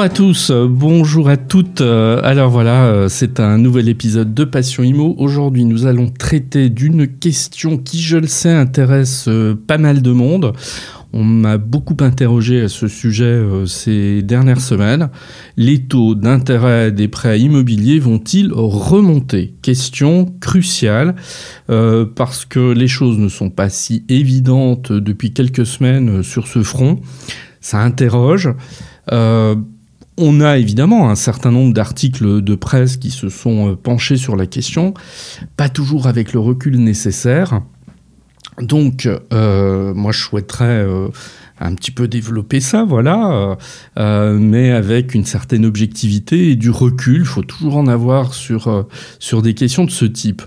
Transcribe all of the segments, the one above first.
Bonjour à tous, euh, bonjour à toutes. Euh, alors voilà, euh, c'est un nouvel épisode de Passion Imo. Aujourd'hui, nous allons traiter d'une question qui, je le sais, intéresse pas mal de monde. On m'a beaucoup interrogé à ce sujet ces dernières semaines. Les taux d'intérêt des prêts immobiliers vont-ils remonter? Question cruciale parce que les choses ne sont pas si évidentes depuis quelques semaines sur ce front. Ça interroge. On a évidemment un certain nombre d'articles de presse qui se sont euh, penchés sur la question, pas toujours avec le recul nécessaire. Donc, euh, moi, je souhaiterais euh, un petit peu développer ça, voilà, mais avec une certaine objectivité et du recul. Il faut toujours en avoir sur, sur des questions de ce type.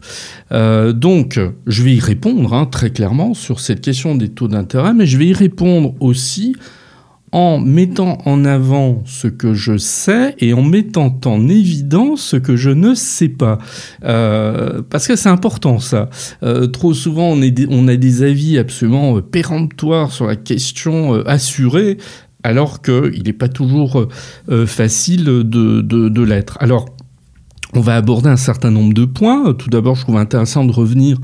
donc, je vais y répondre hein, très clairement sur cette question des taux d'intérêt, mais je vais y répondre aussi en mettant en avant ce que je sais et en mettant en évidence ce que je ne sais pas. Euh, parce que c'est important ça. Euh, trop souvent, on, a des avis absolument euh, péremptoires sur la question assurée, alors qu'il n'est pas toujours facile de, de, de l'être. Alors, on va aborder un certain nombre de points. Tout d'abord, je trouve intéressant de revenir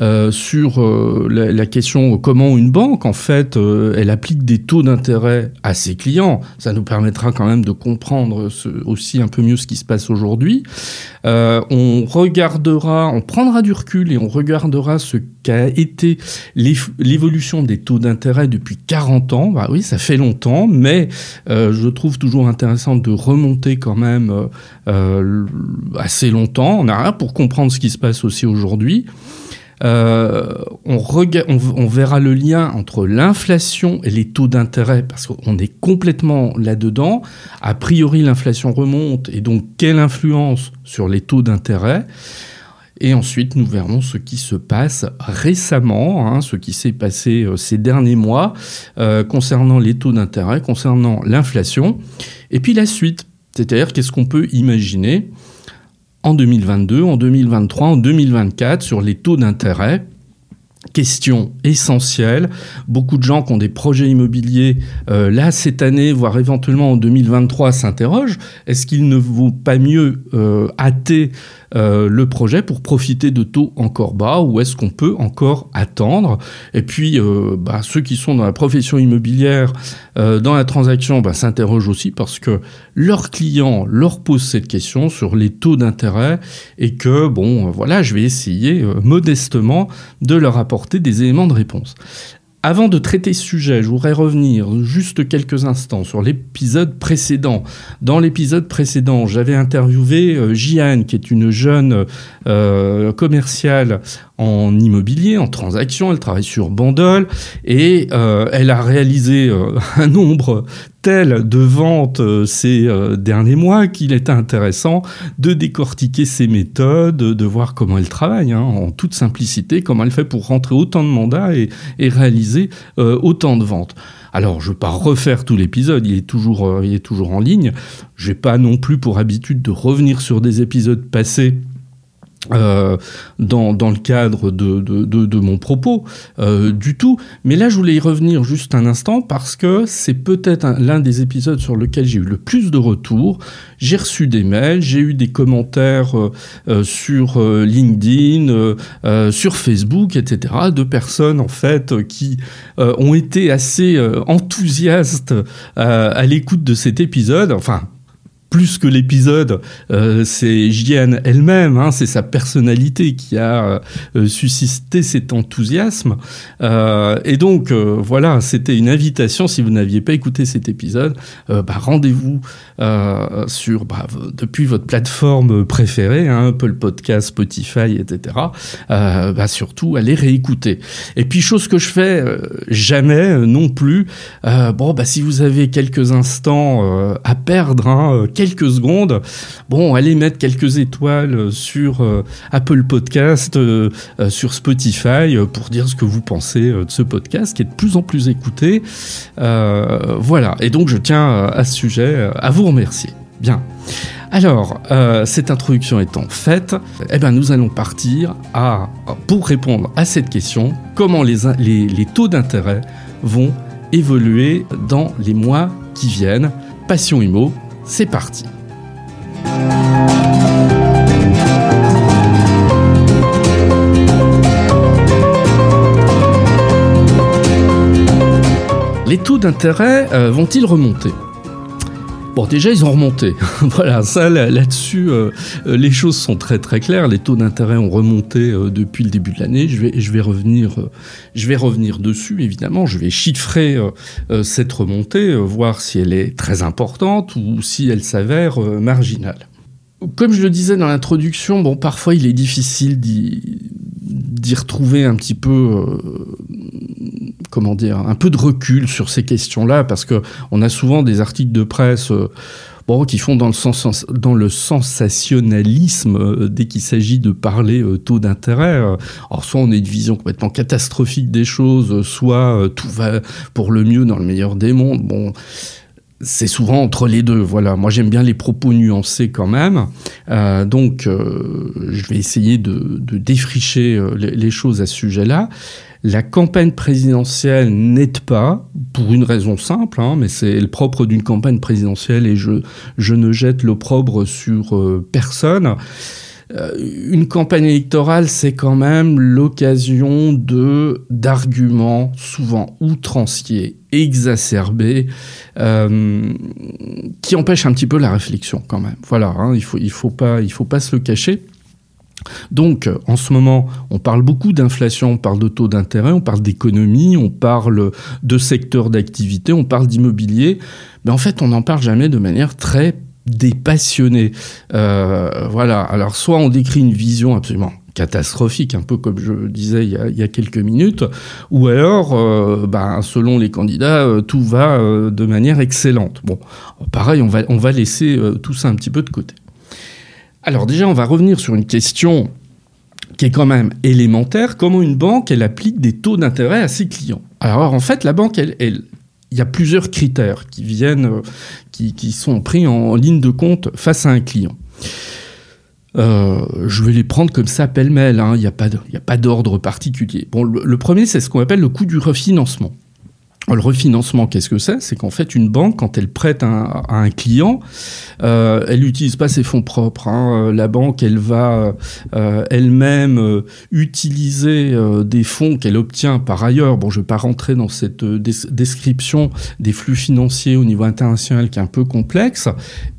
euh, sur euh, la, question comment une banque, en fait, euh, elle applique des taux d'intérêt à ses clients. Ça nous permettra quand même de comprendre aussi un peu mieux ce qui se passe aujourd'hui. on regardera, on prendra du recul et on regardera ce qu'a été l'évolution des taux d'intérêt depuis 40 ans. Bah oui, ça fait longtemps, mais je trouve toujours intéressant de remonter quand même assez longtemps. On a rien pour comprendre ce qui se passe aussi aujourd'hui. Euh, on, verra le lien entre l'inflation et les taux d'intérêt, parce qu'on est complètement là-dedans. A priori, l'inflation remonte, et donc quelle influence sur les taux d'intérêt? Et ensuite, nous verrons ce qui se passe récemment, hein, ce qui s'est passé euh, ces derniers mois euh, concernant les taux d'intérêt, concernant l'inflation, et puis la suite, c'est-à-dire qu'est-ce qu'on peut imaginer en 2022, en 2023, en 2024 sur les taux d'intérêt? Question essentielle. Beaucoup de gens qui ont des projets immobiliers euh, là cette année, voire éventuellement en 2023, s'interrogent est-ce qu'il ne vaut pas mieux euh, hâter euh, le projet pour profiter de taux encore bas ou est-ce qu'on peut encore attendre? Et puis, euh, bah, ceux qui sont dans la profession immobilière, euh, dans la transaction, bah, s'interrogent aussi parce que leurs clients leur posent cette question sur les taux d'intérêt et que, bon, voilà, je vais essayer modestement de leur apporter des éléments de réponse. Avant de traiter ce sujet, je voudrais revenir juste quelques instants sur l'épisode précédent. Dans l'épisode précédent, j'avais interviewé euh, Jiane, qui est une jeune euh, commerciale en immobilier, en transaction. Elle travaille sur Bandol et euh, elle a réalisé euh, un nombre tel de ventes euh, ces derniers mois qu'il était intéressant de décortiquer ses méthodes, de voir comment elle travaille hein, en toute simplicité, comment elle fait pour rentrer autant de mandats et, réaliser autant de ventes. Alors, je ne vais pas refaire tout l'épisode, il, est toujours, il est toujours en ligne. Je n'ai pas non plus pour habitude de revenir sur des épisodes passés euh, dans, dans, le cadre de, de, de, mon propos euh, du tout. Mais là, je voulais y revenir juste un instant parce que c'est peut-être l'un des épisodes sur lequel j'ai eu le plus de retours. J'ai reçu des mails, j'ai eu des commentaires euh, sur LinkedIn, sur Facebook, etc. de personnes en fait qui ont été assez enthousiastes à l'écoute de cet épisode. Enfin, plus que l'épisode, euh, c'est Jian elle-même, hein, c'est sa personnalité qui a euh, suscité cet enthousiasme. Euh, et donc, voilà, c'était une invitation. Si vous n'aviez pas écouté cet épisode, bah, rendez-vous sur bah, depuis votre plateforme préférée, hein, Apple Podcast, Spotify, etc. Bah, surtout, allez réécouter. Et puis, chose que je fais jamais non plus. bon, bah, si vous avez quelques instants à perdre, hein, quelques secondes, bon, allez mettre quelques étoiles sur Apple Podcast, sur Spotify, pour dire ce que vous pensez de ce podcast qui est de plus en plus écouté. voilà. Et donc, je tiens à ce sujet à vous remercier. Bien. Alors, euh, cette introduction étant faite, eh ben, nous allons partir à, pour répondre à cette question, comment les, les, taux d'intérêt vont évoluer dans les mois qui viennent. Passion Imo, c'est parti. Les taux d'intérêt euh, vont-ils remonter? Bon, déjà, ils ont remonté. voilà, ça, là-dessus, euh, euh, les choses sont très très claires. Les taux d'intérêt ont remonté euh, depuis le début de l'année. Je vais, je vais revenir, je vais revenir dessus, évidemment. Je vais chiffrer cette remontée, voir si elle est très importante ou si elle s'avère marginale. Comme je le disais dans l'introduction, bon, parfois il est difficile d'y retrouver un petit peu comment dire, un peu de recul sur ces questions-là, parce que on a souvent des articles de presse. Euh, qui font dans le, sens, dans le sensationnalisme euh, dès qu'il s'agit de parler euh, taux d'intérêt. alors soit on a une vision complètement catastrophique des choses, soit tout va pour le mieux dans le meilleur des mondes. Bon, c'est souvent entre les deux. Voilà, moi j'aime bien les propos nuancés quand même. donc, je vais essayer de, défricher les, choses à ce sujet-là. La campagne présidentielle n'aide pas, pour une raison simple, hein, mais c'est le propre d'une campagne présidentielle et je, je ne jette l'opprobre sur euh, personne. Euh, une campagne électorale, c'est quand même l'occasion de d'arguments souvent outranciers, exacerbés, euh, qui empêchent un petit peu la réflexion quand même. Voilà, hein, il faut il faut pas il faut pas se le cacher. Donc, en ce moment, on parle beaucoup d'inflation, on parle de taux d'intérêt, on parle d'économie, on parle de secteur d'activité, on parle d'immobilier, mais en fait, on n'en parle jamais de manière très dépassionnée. Euh, voilà, alors soit on décrit une vision absolument catastrophique, un peu comme je disais il y a, quelques minutes, ou alors, euh, ben, selon les candidats, euh, tout va de manière excellente. Bon, pareil, on va, on va laisser tout ça un petit peu de côté. Alors déjà, on va revenir sur une question qui est quand même élémentaire. Comment une banque, elle applique des taux d'intérêt à ses clients? Alors en fait, la banque, elle, il y a plusieurs critères qui viennent, euh, qui, sont pris en, ligne de compte face à un client. Euh, je vais les prendre comme ça pêle-mêle, hein. il n'y a pas d'ordre particulier. Le premier, c'est ce qu'on appelle le coût du refinancement. Le refinancement, qu'est-ce que c'est? C'est qu'en fait, une banque, quand elle prête à un client, euh, elle n'utilise pas ses fonds propres. Hein. Euh, la banque, elle va euh, elle-même utiliser des fonds qu'elle obtient par ailleurs. Bon, je ne vais pas rentrer dans cette description des flux financiers au niveau international qui est un peu complexe.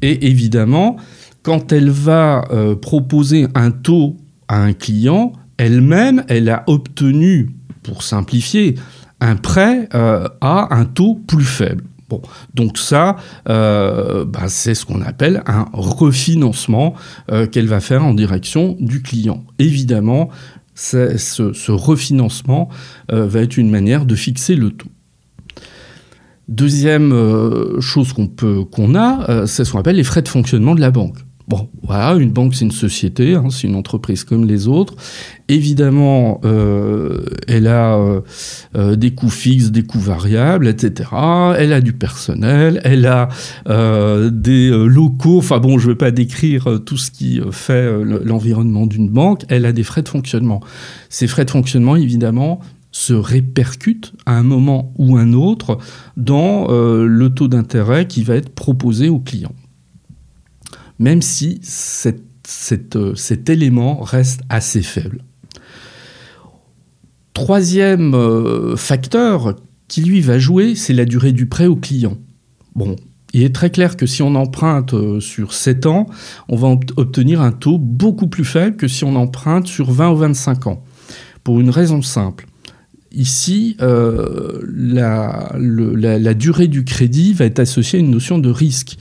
Et évidemment, quand elle va proposer un taux à un client, elle-même, elle a obtenu, pour simplifier, un prêt euh, à un taux plus faible. Bon, donc ça, euh, bah, c'est ce qu'on appelle un refinancement euh, qu'elle va faire en direction du client. Évidemment, ce, ce, refinancement va être une manière de fixer le taux. Deuxième chose qu'on peut qu'on a, c'est ce qu'on appelle les frais de fonctionnement de la banque. Bon, voilà, une banque, c'est une société, hein, c'est une entreprise comme les autres. Évidemment, euh, elle a euh, euh, des coûts fixes, des coûts variables, etc. Elle a du personnel, elle a des locaux. Enfin bon, je ne vais pas décrire tout ce qui fait l'environnement d'une banque. Elle a des frais de fonctionnement. Ces frais de fonctionnement, évidemment, se répercutent à un moment ou un autre dans le taux d'intérêt qui va être proposé au client même si euh, cet élément reste assez faible. Troisième euh, facteur qui lui va jouer, c'est la durée du prêt au client. Bon, il est très clair que si on emprunte euh, sur 7 ans, on va obtenir un taux beaucoup plus faible que si on emprunte sur 20 ou 25 ans. Pour une raison simple. Ici, la, la, durée du crédit va être associée à une notion de risque.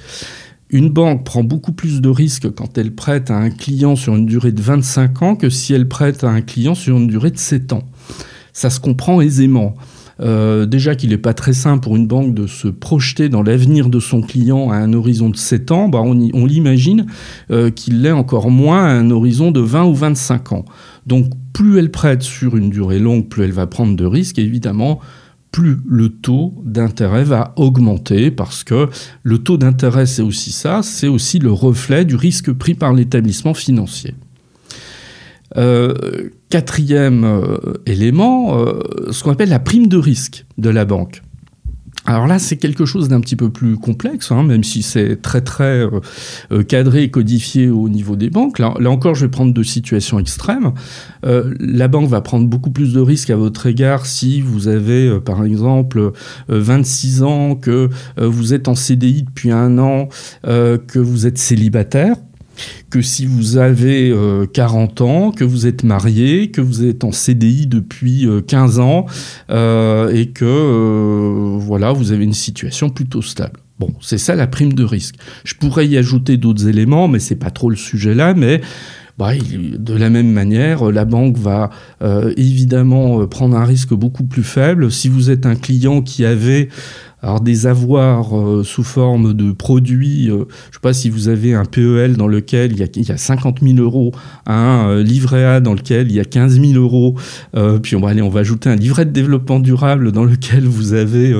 Une banque prend beaucoup plus de risques quand elle prête à un client sur une durée de 25 ans que si elle prête à un client sur une durée de 7 ans. Ça se comprend aisément. Euh, déjà qu'il n'est pas très simple pour une banque de se projeter dans l'avenir de son client à un horizon de 7 ans, bah, on, l'imagine euh, qu'il l'est encore moins à un horizon de 20 ou 25 ans. Donc plus elle prête sur une durée longue, plus elle va prendre de risques, évidemment, plus le taux d'intérêt va augmenter parce que le taux d'intérêt, c'est aussi ça, c'est aussi le reflet du risque pris par l'établissement financier. Euh, quatrième euh, élément, euh, ce qu'on appelle la prime de risque de la banque. Alors là, c'est quelque chose d'un petit peu plus complexe, hein, même si c'est très très euh, euh, cadré et codifié au niveau des banques. Là, encore, je vais prendre deux situations extrêmes. Euh, la banque va prendre beaucoup plus de risques à votre égard si vous avez, par exemple, 26 ans, que vous êtes en CDI depuis un an, que vous êtes célibataire que si vous avez 40 euh, ans, que vous êtes marié, que vous êtes en CDI depuis 15 euh, ans euh, et que voilà, vous avez une situation plutôt stable. Bon, c'est ça la prime de risque. Je pourrais y ajouter d'autres éléments, mais c'est pas trop le sujet là. Mais bah, de la même manière, la banque va évidemment prendre un risque beaucoup plus faible. Si vous êtes un client qui avait alors des avoirs euh, sous forme de produits, euh, je ne sais pas si vous avez un PEL dans lequel il y a, il y a 50 000 euros, un euh, livret A dans lequel il y a 15 000 euros, puis on va aller, on va ajouter un livret de développement durable dans lequel vous avez,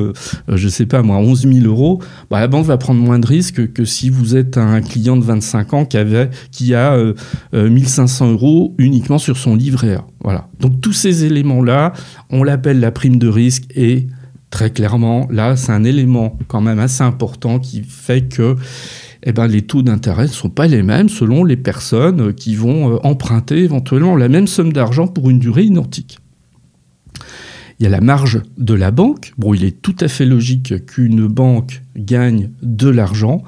je ne sais pas moi, 11 000 euros, bah, la banque va prendre moins de risques que si vous êtes un client de 25 ans qui, avait, qui a 1500 euros uniquement sur son livret A. Voilà. Donc tous ces éléments-là, on l'appelle la prime de risque et Très clairement, là, c'est un élément quand même assez important qui fait que eh ben, les taux d'intérêt ne sont pas les mêmes selon les personnes qui vont euh, emprunter éventuellement la même somme d'argent pour une durée identique. Il y a la marge de la banque. Bon, il est tout à fait logique qu'une banque gagne de l'argent.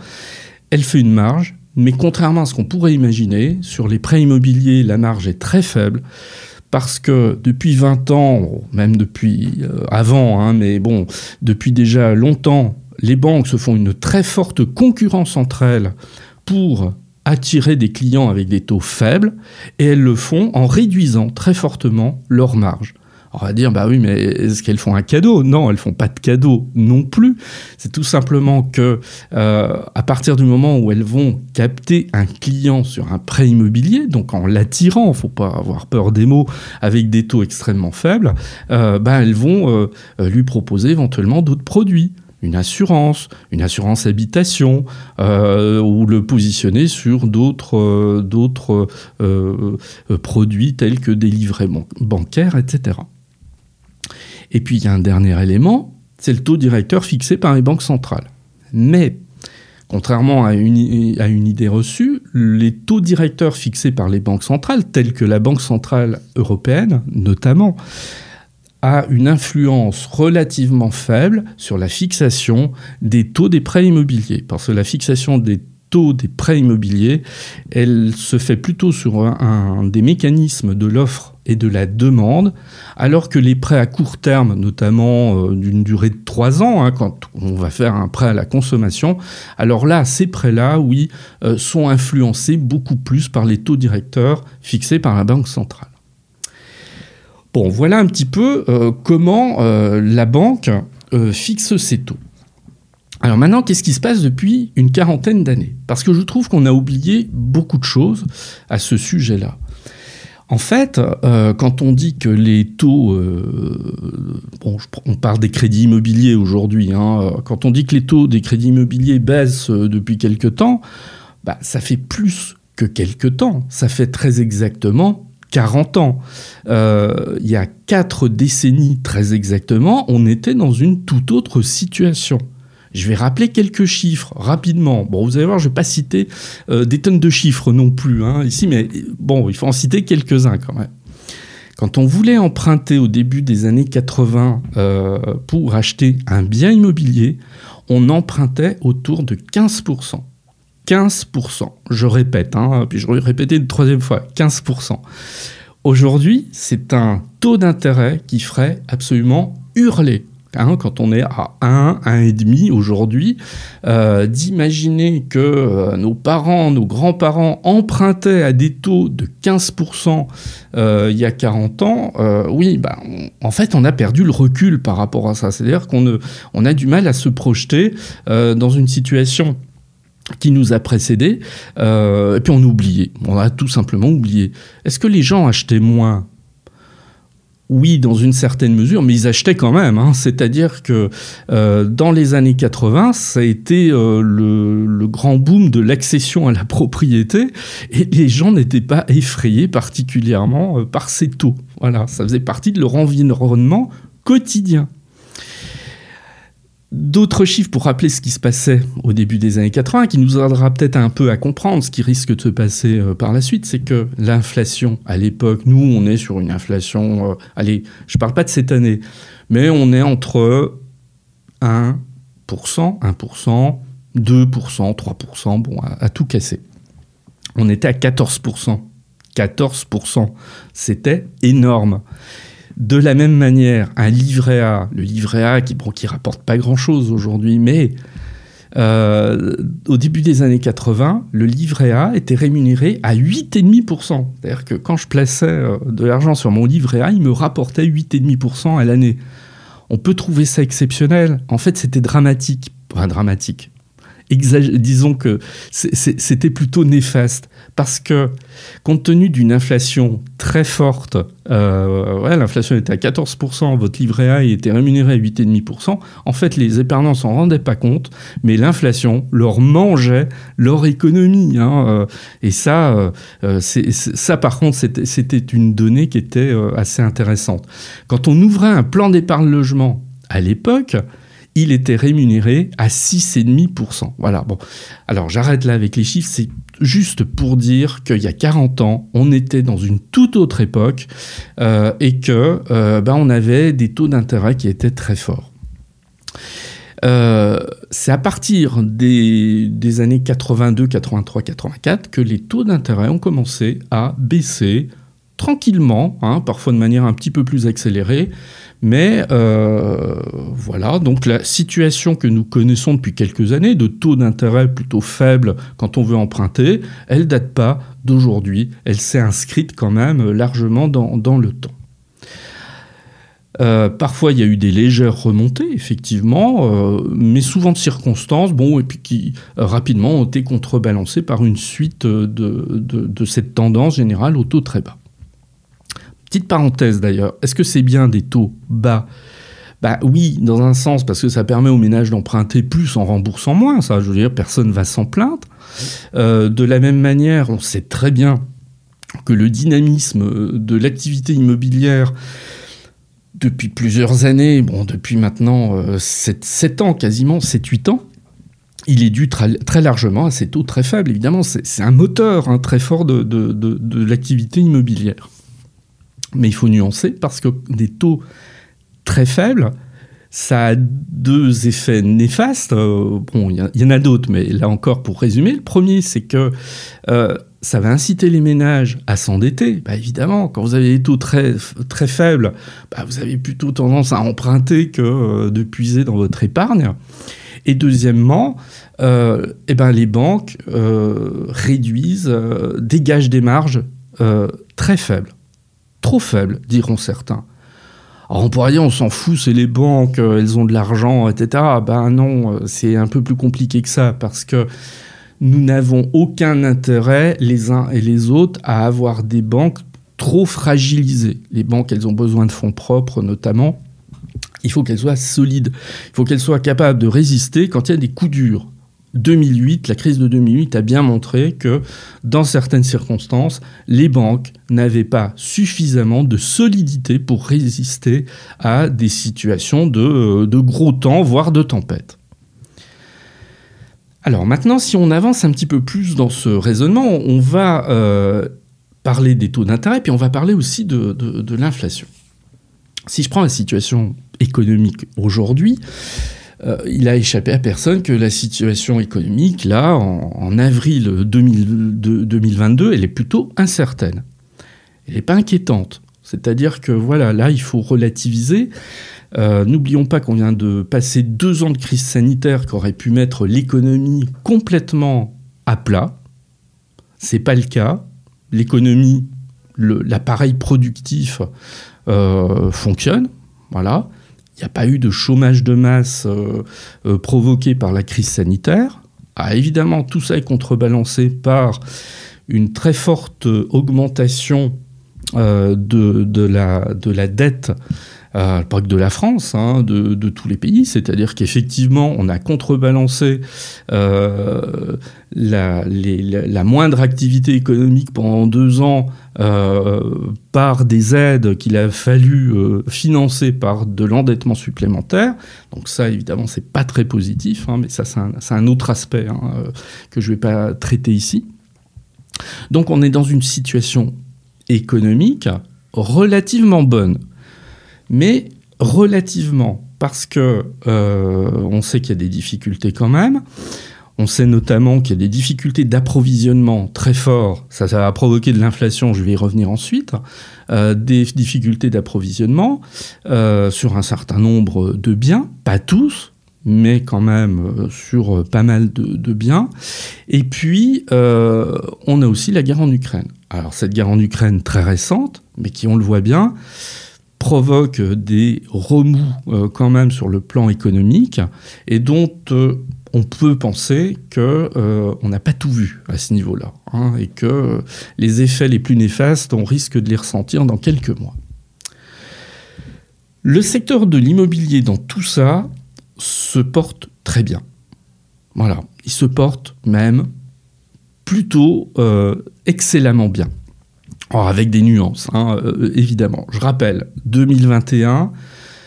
Elle fait une marge, mais contrairement à ce qu'on pourrait imaginer, sur les prêts immobiliers, la marge est très faible parce que depuis 20 ans, même depuis euh, avant, hein, mais bon, depuis déjà longtemps, les banques se font une très forte concurrence entre elles pour attirer des clients avec des taux faibles, et elles le font en réduisant très fortement leurs marges. On va dire, bah oui, mais est-ce qu'elles font un cadeau? Non, elles font pas de cadeau non plus. C'est tout simplement que euh, à partir du moment où elles vont capter un client sur un prêt immobilier, donc en l'attirant, faut pas avoir peur des mots, avec des taux extrêmement faibles, euh, bah, elles vont euh, lui proposer éventuellement d'autres produits une assurance, une assurance habitation, ou le positionner sur d'autres d'autres produits tels que des livrets bancaires, etc. Et puis il y a un dernier élément, c'est le taux directeur fixé par les banques centrales. Mais, contrairement à une, idée reçue, les taux directeurs fixés par les banques centrales, tels que la Banque centrale européenne notamment, a une influence relativement faible sur la fixation des taux des prêts immobiliers. Parce que la fixation des des prêts immobiliers, elle se fait plutôt sur un des mécanismes de l'offre et de la demande, alors que les prêts à court terme, notamment euh, d'une durée de 3 ans, hein, quand on va faire un prêt à la consommation, alors là, ces prêts-là, oui, euh, sont influencés beaucoup plus par les taux directeurs fixés par la Banque centrale. Bon, voilà un petit peu euh, comment la banque fixe ses taux. Alors maintenant, qu'est-ce qui se passe depuis une quarantaine d'années? Parce que je trouve qu'on a oublié beaucoup de choses à ce sujet-là. En fait, euh, quand on dit que les taux, euh, on parle des crédits immobiliers aujourd'hui, hein, euh, quand on dit que les taux des crédits immobiliers baissent depuis quelque temps, bah, ça fait plus que quelque temps, ça fait très exactement 40 ans. il y a quatre décennies très exactement, on était dans une toute autre situation. Je vais rappeler quelques chiffres rapidement. Bon, vous allez voir, je ne vais pas citer euh, des tonnes de chiffres non plus hein, ici, mais bon, il faut en citer quelques-uns quand même. Quand on voulait emprunter au début des années 80 euh, pour acheter un bien immobilier, on empruntait autour de 15%. 15%. Je répète, hein, puis je vais répéter une troisième fois, 15%. Aujourd'hui, c'est un taux d'intérêt qui ferait absolument hurler Hein, quand on est à 1, 1,5 aujourd'hui, euh, d'imaginer que euh, nos parents, nos grands-parents empruntaient à des taux de 15% euh, il y a 40 ans, oui, bah, en fait, on a perdu le recul par rapport à ça. C'est-à-dire qu'on on a du mal à se projeter dans une situation qui nous a précédés, et puis on a oublié, on a tout simplement oublié. Est-ce que les gens achetaient moins? Oui, dans une certaine mesure, mais ils achetaient quand même. Hein. C'est-à-dire que euh, dans les années 80, ça a été euh, le, grand boom de l'accession à la propriété, et les gens n'étaient pas effrayés particulièrement euh, par ces taux. Voilà, ça faisait partie de leur environnement quotidien. D'autres chiffres pour rappeler ce qui se passait au début des années 80, qui nous aidera peut-être un peu à comprendre ce qui risque de se passer euh, par la suite, c'est que l'inflation, à l'époque, nous, on est sur une inflation, euh, allez, je ne parle pas de cette année, mais on est entre 1%, 1%, 2%, 3%, bon, à tout casser. On était à 14%. 14%, c'était énorme. De la même manière, un livret A, le livret A qui, bon, rapporte pas grand-chose aujourd'hui, mais euh, au début des années 80, le livret A était rémunéré à 8,5%. C'est-à-dire que quand je plaçais euh, de l'argent sur mon livret A, il me rapportait 8,5% à l'année. On peut trouver ça exceptionnel. En fait, c'était dramatique. Pas dramatique disons que c'était plutôt néfaste parce que compte tenu d'une inflation très forte, euh, l'inflation était à 14%, votre livret A était rémunéré à 8,5%, en fait les épargnants s'en rendaient pas compte, mais l'inflation leur mangeait leur économie. Hein, euh, et ça, euh, ça par contre, c'était une donnée qui était assez intéressante. Quand on ouvrait un plan d'épargne logement à l'époque, il était rémunéré à 6,5%. Voilà, bon. Alors j'arrête là avec les chiffres, c'est juste pour dire qu'il y a 40 ans, on était dans une toute autre époque euh, et que euh, ben, avait des taux d'intérêt qui étaient très forts. Euh, c'est à partir des, années 82, 83, 84 que les taux d'intérêt ont commencé à baisser tranquillement, hein, parfois de manière un petit peu plus accélérée, mais euh, voilà, donc la situation que nous connaissons depuis quelques années, de taux d'intérêt plutôt faible quand on veut emprunter, elle date pas d'aujourd'hui, elle s'est inscrite quand même largement dans, le temps. Euh, parfois, il y a eu des légères remontées, effectivement, euh, mais souvent de circonstances, bon, et puis qui rapidement ont été contrebalancées par une suite de, de cette tendance générale au taux très bas. Petite parenthèse d'ailleurs, est-ce que c'est bien des taux bas? Bah oui, dans un sens, parce que ça permet aux ménages d'emprunter plus en remboursant moins, ça, je veux dire, personne va s'en plaindre. Euh, de la même manière, on sait très bien que le dynamisme de l'activité immobilière depuis plusieurs années, bon, depuis maintenant 7, euh, ans quasiment, 7-8 ans, il est dû très largement à ces taux très faibles. Évidemment, c'est un moteur hein, très fort de l'activité immobilière. Mais il faut nuancer parce que des taux très faibles, ça a deux effets néfastes. Euh, bon, il y, en a d'autres, mais là encore, pour résumer, le premier, c'est que euh, ça va inciter les ménages à s'endetter. Bah, évidemment, quand vous avez des taux très, très faibles, bah, vous avez plutôt tendance à emprunter que euh, de puiser dans votre épargne. Et deuxièmement, eh ben, les banques réduisent, dégagent des marges très faibles trop faible, diront certains. Alors on pourrait dire on s'en fout, c'est les banques, euh, elles ont de l'argent, etc. Ben non, euh, c'est un peu plus compliqué que ça parce que nous n'avons aucun intérêt les uns et les autres à avoir des banques trop fragilisées. Les banques, elles ont besoin de fonds propres notamment. Il faut qu'elles soient solides. Il faut qu'elles soient capables de résister quand il y a des coups durs. 2008, la crise de 2008 a bien montré que dans certaines circonstances, les banques n'avaient pas suffisamment de solidité pour résister à des situations de, euh, gros temps, voire de tempête. Alors maintenant, si on avance un petit peu plus dans ce raisonnement, on va euh, parler des taux d'intérêt, puis on va parler aussi de, de l'inflation. Si je prends la situation économique aujourd'hui, euh, il a échappé à personne que la situation économique, là, en, avril 2022, elle est plutôt incertaine. Elle n'est pas inquiétante. C'est-à-dire que voilà, là, il faut relativiser. Euh, n'oublions pas qu'on vient de passer deux ans de crise sanitaire qui aurait pu mettre l'économie complètement à plat. C'est pas le cas. L'économie, l'appareil productif euh, fonctionne. Voilà. Il n'y a pas eu de chômage de masse euh, provoqué par la crise sanitaire. Ah, évidemment, tout ça est contrebalancé par une très forte augmentation la, de la dette euh, pas que de la France, hein, de, tous les pays. C'est-à-dire qu'effectivement, on a contrebalancé euh, la, moindre activité économique pendant deux ans euh, par des aides qu'il a fallu financer par de l'endettement supplémentaire. Donc ça, évidemment, c'est pas très positif, hein, mais ça, c'est un, autre aspect hein, que je vais pas traiter ici. Donc on est dans une situation économique relativement bonne mais relativement, parce que euh, on sait qu'il y a des difficultés quand même. On sait notamment qu'il y a des difficultés d'approvisionnement très fortes. Ça, ça va provoquer de l'inflation, je vais y revenir ensuite. Euh, des difficultés d'approvisionnement euh, sur un certain nombre de biens, pas tous, mais quand même sur pas mal de, de biens. Et puis, on a aussi la guerre en Ukraine. Alors, cette guerre en Ukraine très récente, mais qui, on le voit bien, provoque des remous euh, quand même sur le plan économique et dont euh, on peut penser qu'on euh, n'a pas tout vu à ce niveau-là hein, et que les effets les plus néfastes, on risque de les ressentir dans quelques mois. Le secteur de l'immobilier dans tout ça se porte très bien. Voilà, il se porte même plutôt excellemment bien. Avec des nuances, hein, euh, évidemment. Je rappelle, 2021,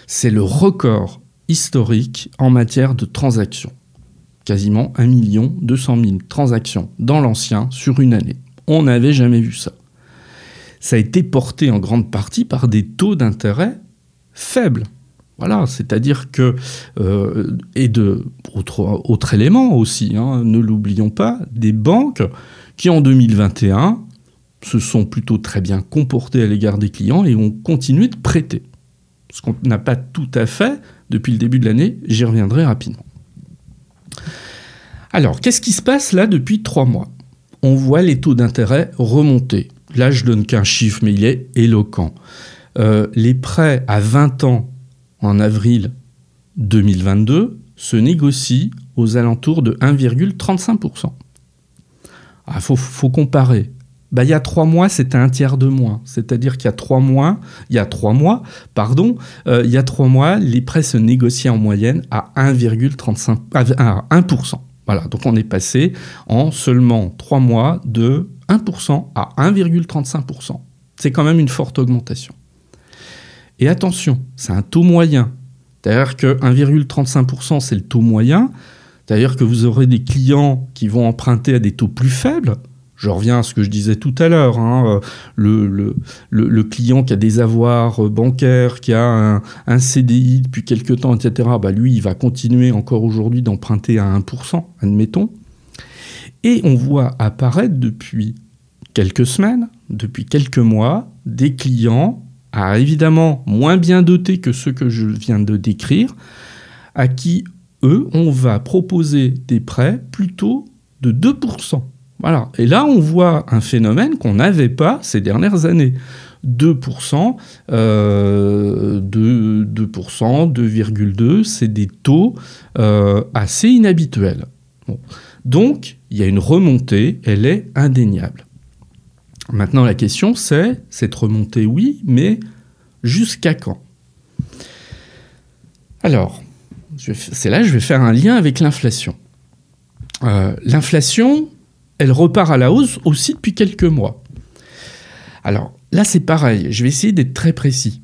c'est le record historique en matière de transactions. Quasiment 1 200 000 transactions dans l'ancien sur une année. On n'avait jamais vu ça. Ça a été porté en grande partie par des taux d'intérêt faibles. Voilà, c'est-à-dire que, euh, et de autre, élément aussi, hein, ne l'oublions pas, des banques qui en 2021 se sont plutôt très bien comportés à l'égard des clients et ont continué de prêter. Ce qu'on n'a pas tout à fait depuis le début de l'année, j'y reviendrai rapidement. Alors, qu'est-ce qui se passe là depuis trois mois? On voit les taux d'intérêt remonter. Là, je donne qu'un chiffre, mais il est éloquent. Euh, les prêts à 20 ans en avril 2022 se négocient aux alentours de 1,35%. Il ah, faut, comparer. Bah, il y a trois mois, c'était un tiers de moins. C'est-à-dire qu'il y a trois mois, il y a trois mois, pardon, euh, il y a trois mois, les prêts se négociaient en moyenne à 1,35, à 1%. Voilà, donc on est passé en seulement trois mois de 1% à 1,35%. C'est quand même une forte augmentation. Et attention, c'est un taux moyen. C'est-à-dire que 1,35%, c'est le taux moyen. C'est-à-dire que vous aurez des clients qui vont emprunter à des taux plus faibles, je reviens à ce que je disais tout à l'heure, hein, le, le, client qui a des avoirs bancaires, qui a un, CDI depuis quelques temps, etc., bah lui, il va continuer encore aujourd'hui d'emprunter à 1%, admettons. Et on voit apparaître depuis quelques semaines, depuis quelques mois, des clients, évidemment moins bien dotés que ceux que je viens de décrire, à qui, eux, on va proposer des prêts plutôt de 2%. Et là, on voit un phénomène qu'on n'avait pas ces dernières années. 2%, euh, 2, 2,2, c'est des taux euh, assez inhabituels. Donc, il y a une remontée, elle est indéniable. Maintenant, la question, c'est, cette remontée, oui, mais jusqu'à quand? Alors, c'est là que je vais faire un lien avec l'inflation. Euh, l'inflation, elle repart à la hausse aussi depuis quelques mois. Alors là, c'est pareil, je vais essayer d'être très précis.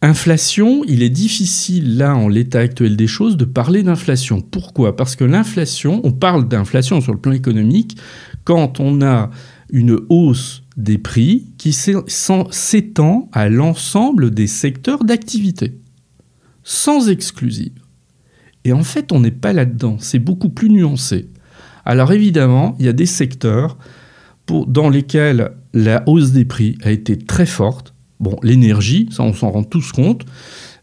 Inflation, il est difficile là, en l'état actuel des choses, de parler d'inflation. Pourquoi? Parce que l'inflation, on parle d'inflation sur le plan économique quand on a une hausse des prix qui s'étend à l'ensemble des secteurs d'activité, sans exclusive. Et en fait, on n'est pas là-dedans, c'est beaucoup plus nuancé. Alors évidemment, il y a des secteurs dans lesquels la hausse des prix a été très forte. Bon, l'énergie, ça on s'en rend tous compte.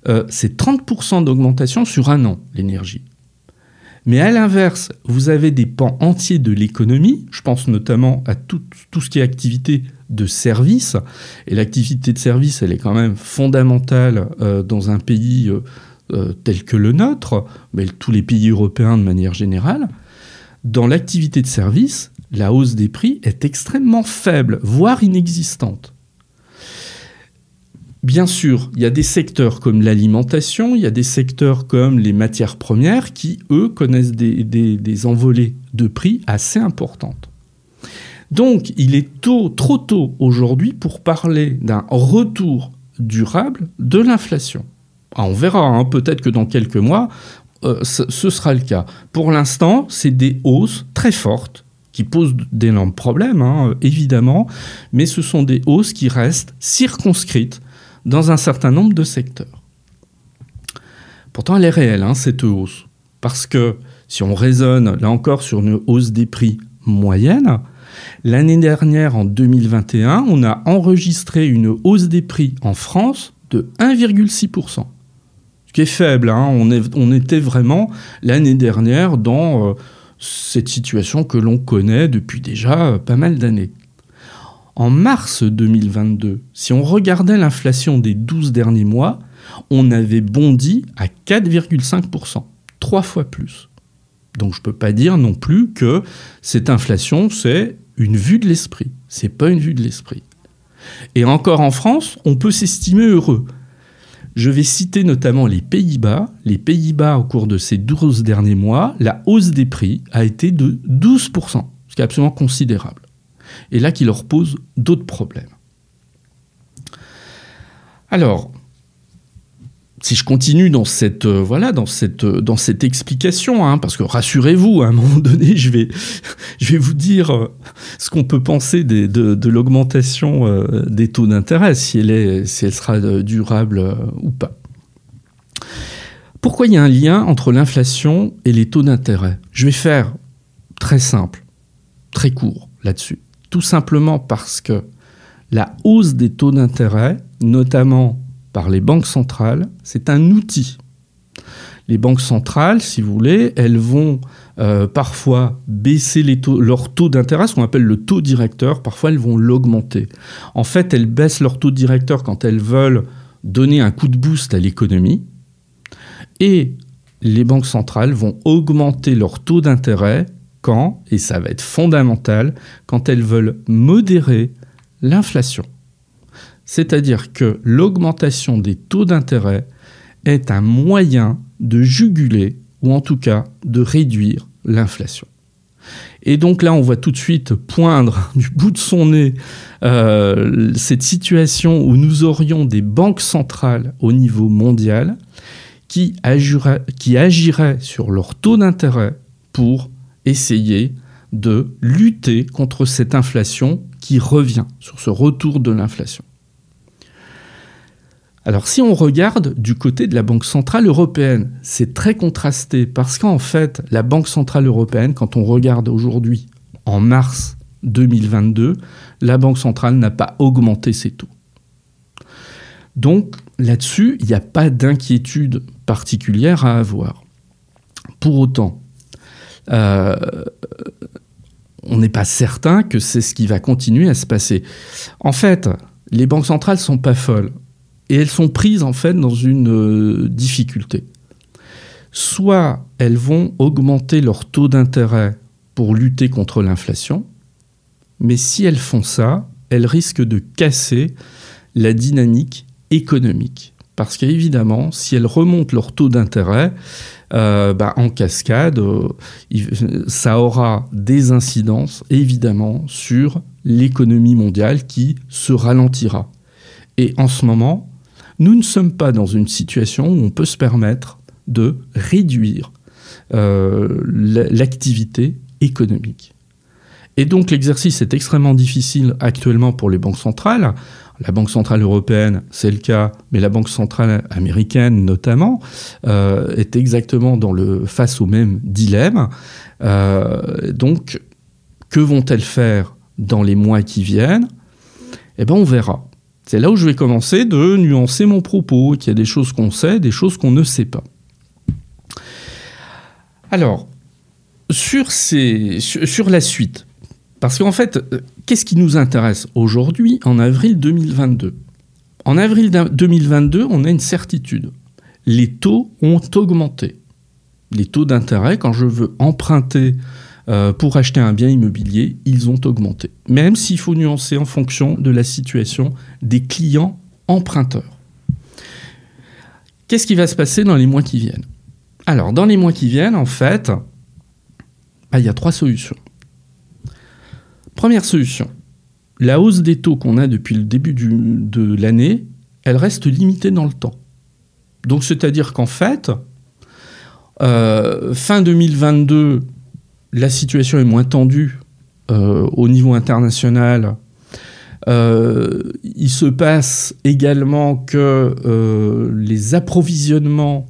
euh, c'est 30% d'augmentation sur un an, l'énergie. Mais à l'inverse, vous avez des pans entiers de l'économie, je pense notamment à tout, ce qui est activité de service, et l'activité de service, elle est quand même fondamentale euh, dans un pays euh, tel que le nôtre, mais tous les pays européens de manière générale. Dans l'activité de service, la hausse des prix est extrêmement faible, voire inexistante. Bien sûr, il y a des secteurs comme l'alimentation, il y a des secteurs comme les matières premières qui, eux, connaissent des, envolées de prix assez importantes. Donc, il est trop tôt aujourd'hui pour parler d'un retour durable de l'inflation. Ah, on verra, hein, peut-être que dans quelques mois, euh, ce sera le cas. Pour l'instant, c'est des hausses très fortes qui posent d'énormes problèmes, hein, évidemment, mais ce sont des hausses qui restent circonscrites dans un certain nombre de secteurs. Pourtant, elle est réelle, hein, cette hausse. Parce que si on raisonne, là encore, sur une hausse des prix moyenne, l'année dernière, en 2021, on a enregistré une hausse des prix en France de 1,6%. Ce qui est faible, hein. on, était vraiment l'année dernière dans euh, cette situation que l'on connaît depuis déjà euh, pas mal d'années. En mars 2022, si on regardait l'inflation des 12 derniers mois, on avait bondi à 4,5%, trois fois plus. Donc je ne peux pas dire non plus que cette inflation, c'est une vue de l'esprit. C'est pas une vue de l'esprit. Et encore en France, on peut s'estimer heureux. Je vais citer notamment les Pays-Bas. Les Pays-Bas, au cours de ces 12 derniers mois, la hausse des prix a été de 12%, ce qui est absolument considérable et là qui leur pose d'autres problèmes. Alors, si je continue dans cette euh, voilà dans cette euh, dans cette explication, hein, parce que rassurez-vous, à un moment donné, je vais je vais vous dire euh, ce qu'on peut penser de, de l'augmentation des taux d'intérêt, si elle est si elle sera durable ou pas. Pourquoi il y a un lien entre l'inflation et les taux d'intérêt? Je vais faire très simple, très court là-dessus tout simplement parce que la hausse des taux d'intérêt, notamment par les banques centrales, c'est un outil. Les banques centrales, si vous voulez, elles vont euh, parfois baisser leur taux d'intérêt, ce qu'on appelle le taux directeur, parfois elles vont l'augmenter. En fait, elles baissent leur taux directeur quand elles veulent donner un coup de boost à l'économie, et les banques centrales vont augmenter leur taux d'intérêt quand, et ça va être fondamental, quand elles veulent modérer l'inflation. C'est-à-dire que l'augmentation des taux d'intérêt est un moyen de juguler, ou en tout cas de réduire l'inflation. Et donc là, on voit tout de suite poindre du bout de son nez euh, cette situation où nous aurions des banques centrales au niveau mondial qui, qui agiraient sur leur taux d'intérêt pour essayer de lutter contre cette inflation qui revient, sur ce retour de l'inflation. Alors si on regarde du côté de la Banque Centrale Européenne, c'est très contrasté parce qu'en fait, la Banque Centrale Européenne, quand on regarde aujourd'hui, en mars 2022, la Banque Centrale n'a pas augmenté ses taux. Donc là-dessus, il n'y a pas d'inquiétude particulière à avoir. Pour autant, euh, on n'est pas certain que c'est ce qui va continuer à se passer. En fait, les banques centrales sont pas folles et elles sont prises en fait dans une euh, difficulté. Soit elles vont augmenter leur taux d'intérêt pour lutter contre l'inflation, mais si elles font ça, elles risquent de casser la dynamique économique. Parce qu'évidemment, si elles remontent leur taux d'intérêt, euh, bah, en cascade, euh, ça aura des incidences évidemment sur l'économie mondiale qui se ralentira. Et en ce moment, nous ne sommes pas dans une situation où on peut se permettre de réduire euh, l'activité économique. Et donc l'exercice est extrêmement difficile actuellement pour les banques centrales. La Banque centrale européenne, c'est le cas, mais la Banque centrale américaine notamment, euh, est exactement dans le, face au même dilemme. Euh, donc, que vont-elles faire dans les mois qui viennent? Eh bien, on verra. C'est là où je vais commencer de nuancer mon propos, qu'il y a des choses qu'on sait, des choses qu'on ne sait pas. Alors, sur, la suite, parce qu'en fait, euh, qu'est-ce qui nous intéresse aujourd'hui en avril 2022 En avril 2022, on a une certitude. Les taux ont augmenté. Les taux d'intérêt, quand je veux emprunter euh, pour acheter un bien immobilier, ils ont augmenté. Même s'il faut nuancer en fonction de la situation des clients emprunteurs. Qu'est-ce qui va se passer dans les mois qui viennent? Alors, dans les mois qui viennent, en fait, bah, il y a trois solutions. Première solution, la hausse des taux qu'on a depuis le début de l'année, elle reste limitée dans le temps. Donc, c'est-à-dire qu'en fait, euh, fin 2022, la situation est moins tendue euh, au niveau international. Euh, il se passe également que euh, les approvisionnements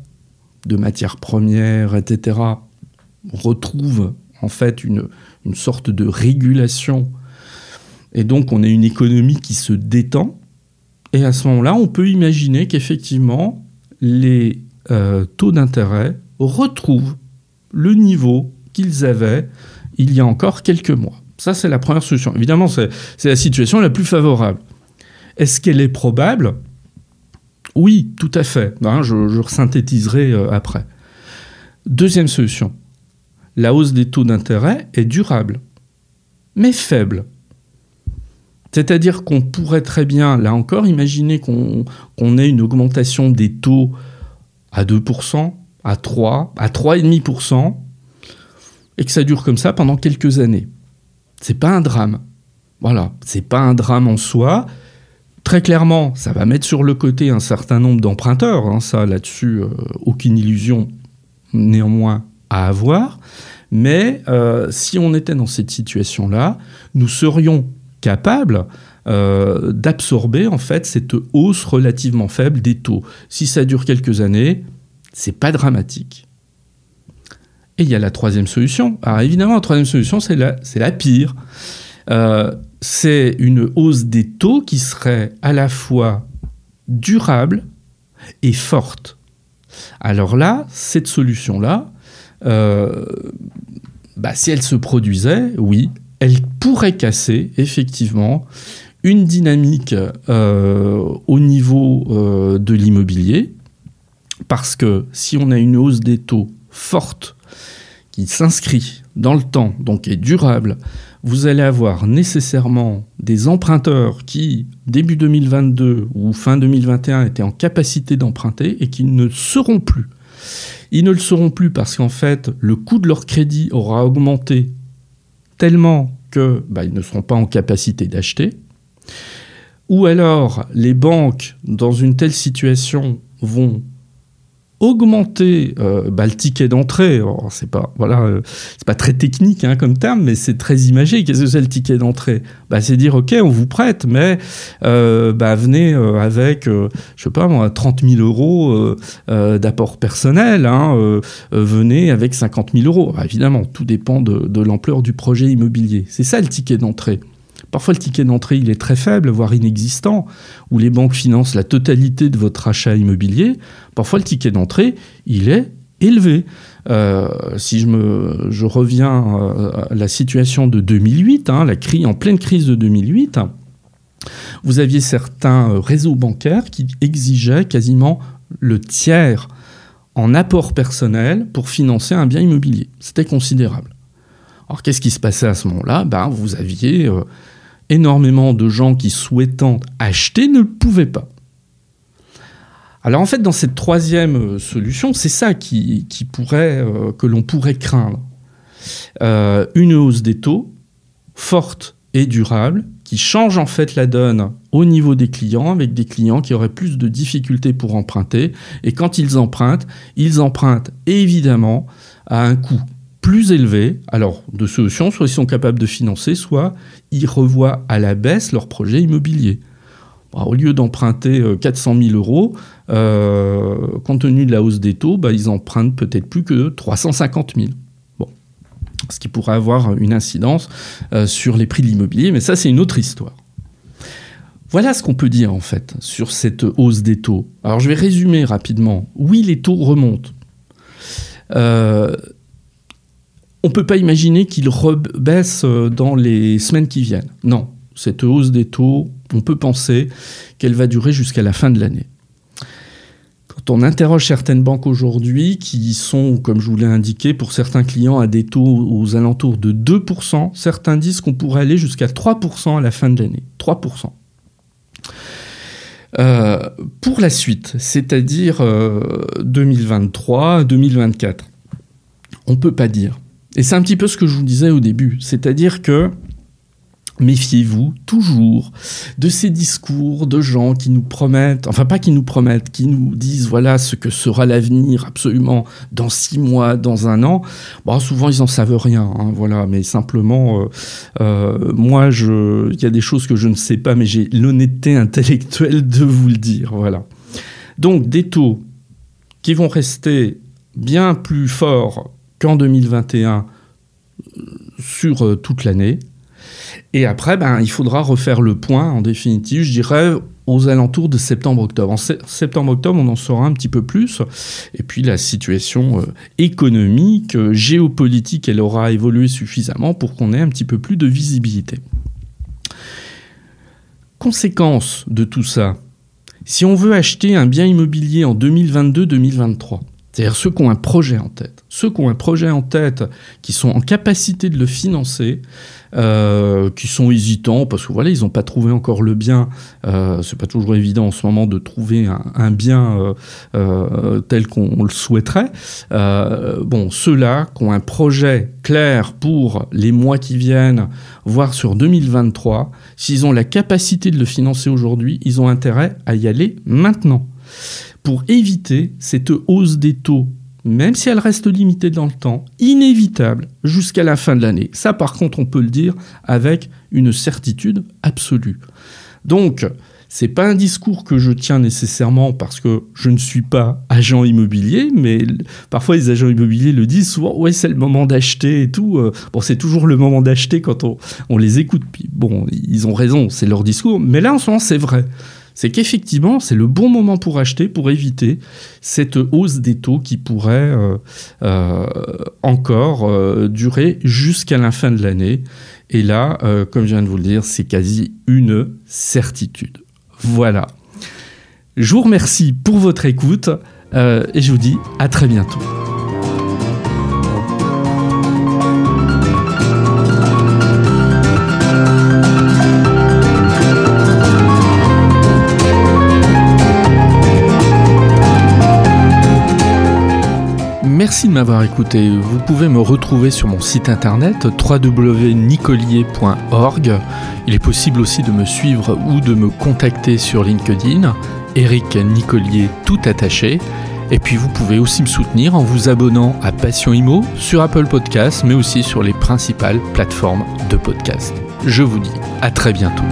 de matières premières, etc., retrouvent en fait une, une sorte de régulation. Et donc on a une économie qui se détend. Et à ce moment-là, on peut imaginer qu'effectivement, les taux d'intérêt retrouvent le niveau qu'ils avaient il y a encore quelques mois. Ça, c'est la première solution. Évidemment, c'est la situation la plus favorable. Est-ce qu'elle est probable? Oui, tout à fait. Hein, je, je synthétiserai euh, après. Deuxième solution. La hausse des taux d'intérêt est durable, mais faible. C'est-à-dire qu'on pourrait très bien, là encore, imaginer qu'on ait une augmentation des taux à 2%, à 3%, à 3,5%, et que ça dure comme ça pendant quelques années. C'est pas un drame. Voilà, c'est pas un drame en soi. Très clairement, ça va mettre sur le côté un certain nombre d'emprunteurs. Hein, ça, là-dessus, euh, aucune illusion néanmoins à avoir. Mais euh, si on était dans cette situation-là, nous serions capables euh, d'absorber en fait cette hausse relativement faible des taux. Si ça dure quelques années, c'est pas dramatique. Et il y a la troisième solution. Alors évidemment, la troisième solution, c'est la, la pire. Euh, c'est une hausse des taux qui serait à la fois durable et forte. Alors là, cette solution-là, euh, bah, si elle se produisait, oui, elle pourrait casser effectivement une dynamique euh, au niveau de l'immobilier, parce que si on a une hausse des taux forte qui s'inscrit dans le temps, donc est durable, vous allez avoir nécessairement des emprunteurs qui, début 2022 ou fin 2021, étaient en capacité d'emprunter et qui ne seront plus. Ils ne le seront plus parce qu'en fait, le coût de leur crédit aura augmenté tellement que bah, ne seront pas en capacité d'acheter. Ou alors, les banques, dans une telle situation, vont augmenter euh, bah, le ticket d'entrée. C'est pas euh, pas très technique hein, comme terme, mais c'est très imagé. Qu'est-ce que c'est le ticket d'entrée? Bah, c'est dire ok, on vous prête, mais euh, bah, venez avec, je sais pas moi, 30 000 euros d'apport personnel. Hein, venez avec 50 000 euros. Évidemment, tout dépend de l'ampleur du projet immobilier. C'est ça le ticket d'entrée. Parfois, le ticket d'entrée, il est très faible, voire inexistant, où les banques financent la totalité de votre achat immobilier. Parfois, le ticket d'entrée, il est élevé. Euh, si je, me, je reviens euh, à la situation de 2008, hein, la crise, en pleine crise de 2008, vous aviez certains euh, réseaux bancaires qui exigeaient quasiment le tiers en apport personnel pour financer un bien immobilier. C'était considérable. Alors qu'est-ce qui se passait à ce moment-là? Ben, Vous aviez énormément de gens qui souhaitant acheter ne le pouvaient pas. Alors en fait, dans cette troisième euh, solution, c'est ça qui, pourrait, euh, que l'on pourrait craindre. Euh, une hausse des taux forte et durable qui change en fait la donne au niveau des clients, avec des clients qui auraient plus de difficultés pour emprunter. Et quand ils empruntent, ils empruntent évidemment à un coût plus élevé, alors de solutions, soit ils sont capables de financer, soit ils revoient à la baisse leur projet immobilier. Au lieu d'emprunter 400 euh, 000 euros, euh, compte tenu de la hausse des taux, bah, ils empruntent peut-être plus que 350 000. Bon. Ce qui pourrait avoir une incidence euh, sur les prix de l'immobilier, mais ça c'est une autre histoire. Voilà ce qu'on peut dire en fait sur cette hausse des taux. Alors je vais résumer rapidement. Oui, les taux remontent. On ne peut pas imaginer qu'ils rebaissent euh, dans les semaines qui viennent. Non, cette hausse des taux, on peut penser qu'elle va durer jusqu'à la fin de l'année. Quand on interroge certaines banques aujourd'hui qui sont, comme je vous l'ai indiqué, pour certains clients à des taux aux alentours de 2%, certains disent qu'on pourrait aller jusqu'à 3% à la fin de l'année. 3%. Euh, pour la suite, c'est-à-dire 2023, euh, 2024, on ne peut pas dire. Et c'est un petit peu ce que je vous disais au début, c'est-à-dire que Méfiez-vous toujours de ces discours de gens qui nous promettent, enfin pas qui nous promettent, qui nous disent voilà ce que sera l'avenir absolument dans six mois, dans un an. Bon, souvent ils en savent rien, hein, voilà, mais simplement euh, euh, moi je, il y a des choses que je ne sais pas, mais j'ai l'honnêteté intellectuelle de vous le dire, voilà. Donc des taux qui vont rester bien plus forts qu'en 2021 euh, sur toute l'année et après, ben, il faudra refaire le point, en définitive, je dirais, aux alentours de septembre-octobre. En septembre-octobre, on en saura un petit peu plus. Et puis la situation euh, économique, euh, géopolitique, elle aura évolué suffisamment pour qu'on ait un petit peu plus de visibilité. Conséquence de tout ça, si on veut acheter un bien immobilier en 2022-2023, c'est-à-dire ceux qui ont un projet en tête, ceux qui ont un projet en tête, qui sont en capacité de le financer, euh, qui sont hésitants parce que voilà, ils n'ont pas trouvé encore le bien. Euh, c'est pas toujours évident en ce moment de trouver un, bien euh, euh, tel qu'on le souhaiterait. bon, ceux-là qui ont un projet clair pour les mois qui viennent, voire sur 2023, s'ils ont la capacité de le financer aujourd'hui, ils ont intérêt à y aller maintenant pour éviter cette hausse des taux même si elle reste limitée dans le temps, inévitable jusqu'à la fin de l'année. Ça, par contre, on peut le dire avec une certitude absolue. Donc, c'est pas un discours que je tiens nécessairement parce que je ne suis pas agent immobilier, mais parfois les agents immobiliers le disent souvent, ouais, c'est le moment d'acheter et tout. Euh, bon, c'est toujours le moment d'acheter quand on, on les écoute. bon, ils ont raison, c'est leur discours, mais là, en ce moment, c'est vrai c'est qu'effectivement, c'est le bon moment pour acheter, pour éviter cette hausse des taux qui pourrait euh, euh, encore euh, durer jusqu'à la fin de l'année. Et là, comme je viens de vous le dire, c'est quasi une certitude. Voilà. Je vous remercie pour votre écoute et je vous dis à très bientôt. Merci de m'avoir écouté. Vous pouvez me retrouver sur mon site internet www.nicolier.org. Il est possible aussi de me suivre ou de me contacter sur LinkedIn, Eric Nicolier tout attaché. Et puis vous pouvez aussi me soutenir en vous abonnant à Passion Imo sur Apple Podcasts, mais aussi sur les principales plateformes de podcast. Je vous dis à très bientôt.